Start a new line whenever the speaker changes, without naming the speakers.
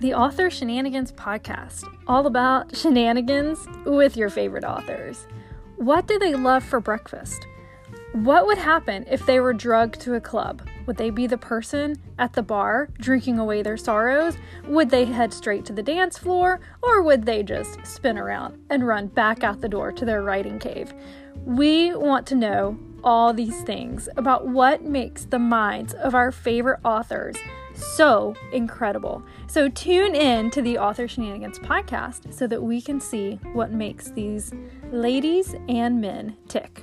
the Author Shenanigans podcast, all about shenanigans with your favorite authors. What do they love for breakfast? What would happen if they were drugged to a club? Would they be the person at the bar drinking away their sorrows? Would they head straight to the dance floor? Or would they just spin around and run back out the door to their writing cave? We want to know all these things about what makes the minds of our favorite authors so incredible. So tune in to the Author Shenanigans podcast so that we can see what makes these ladies and men tick.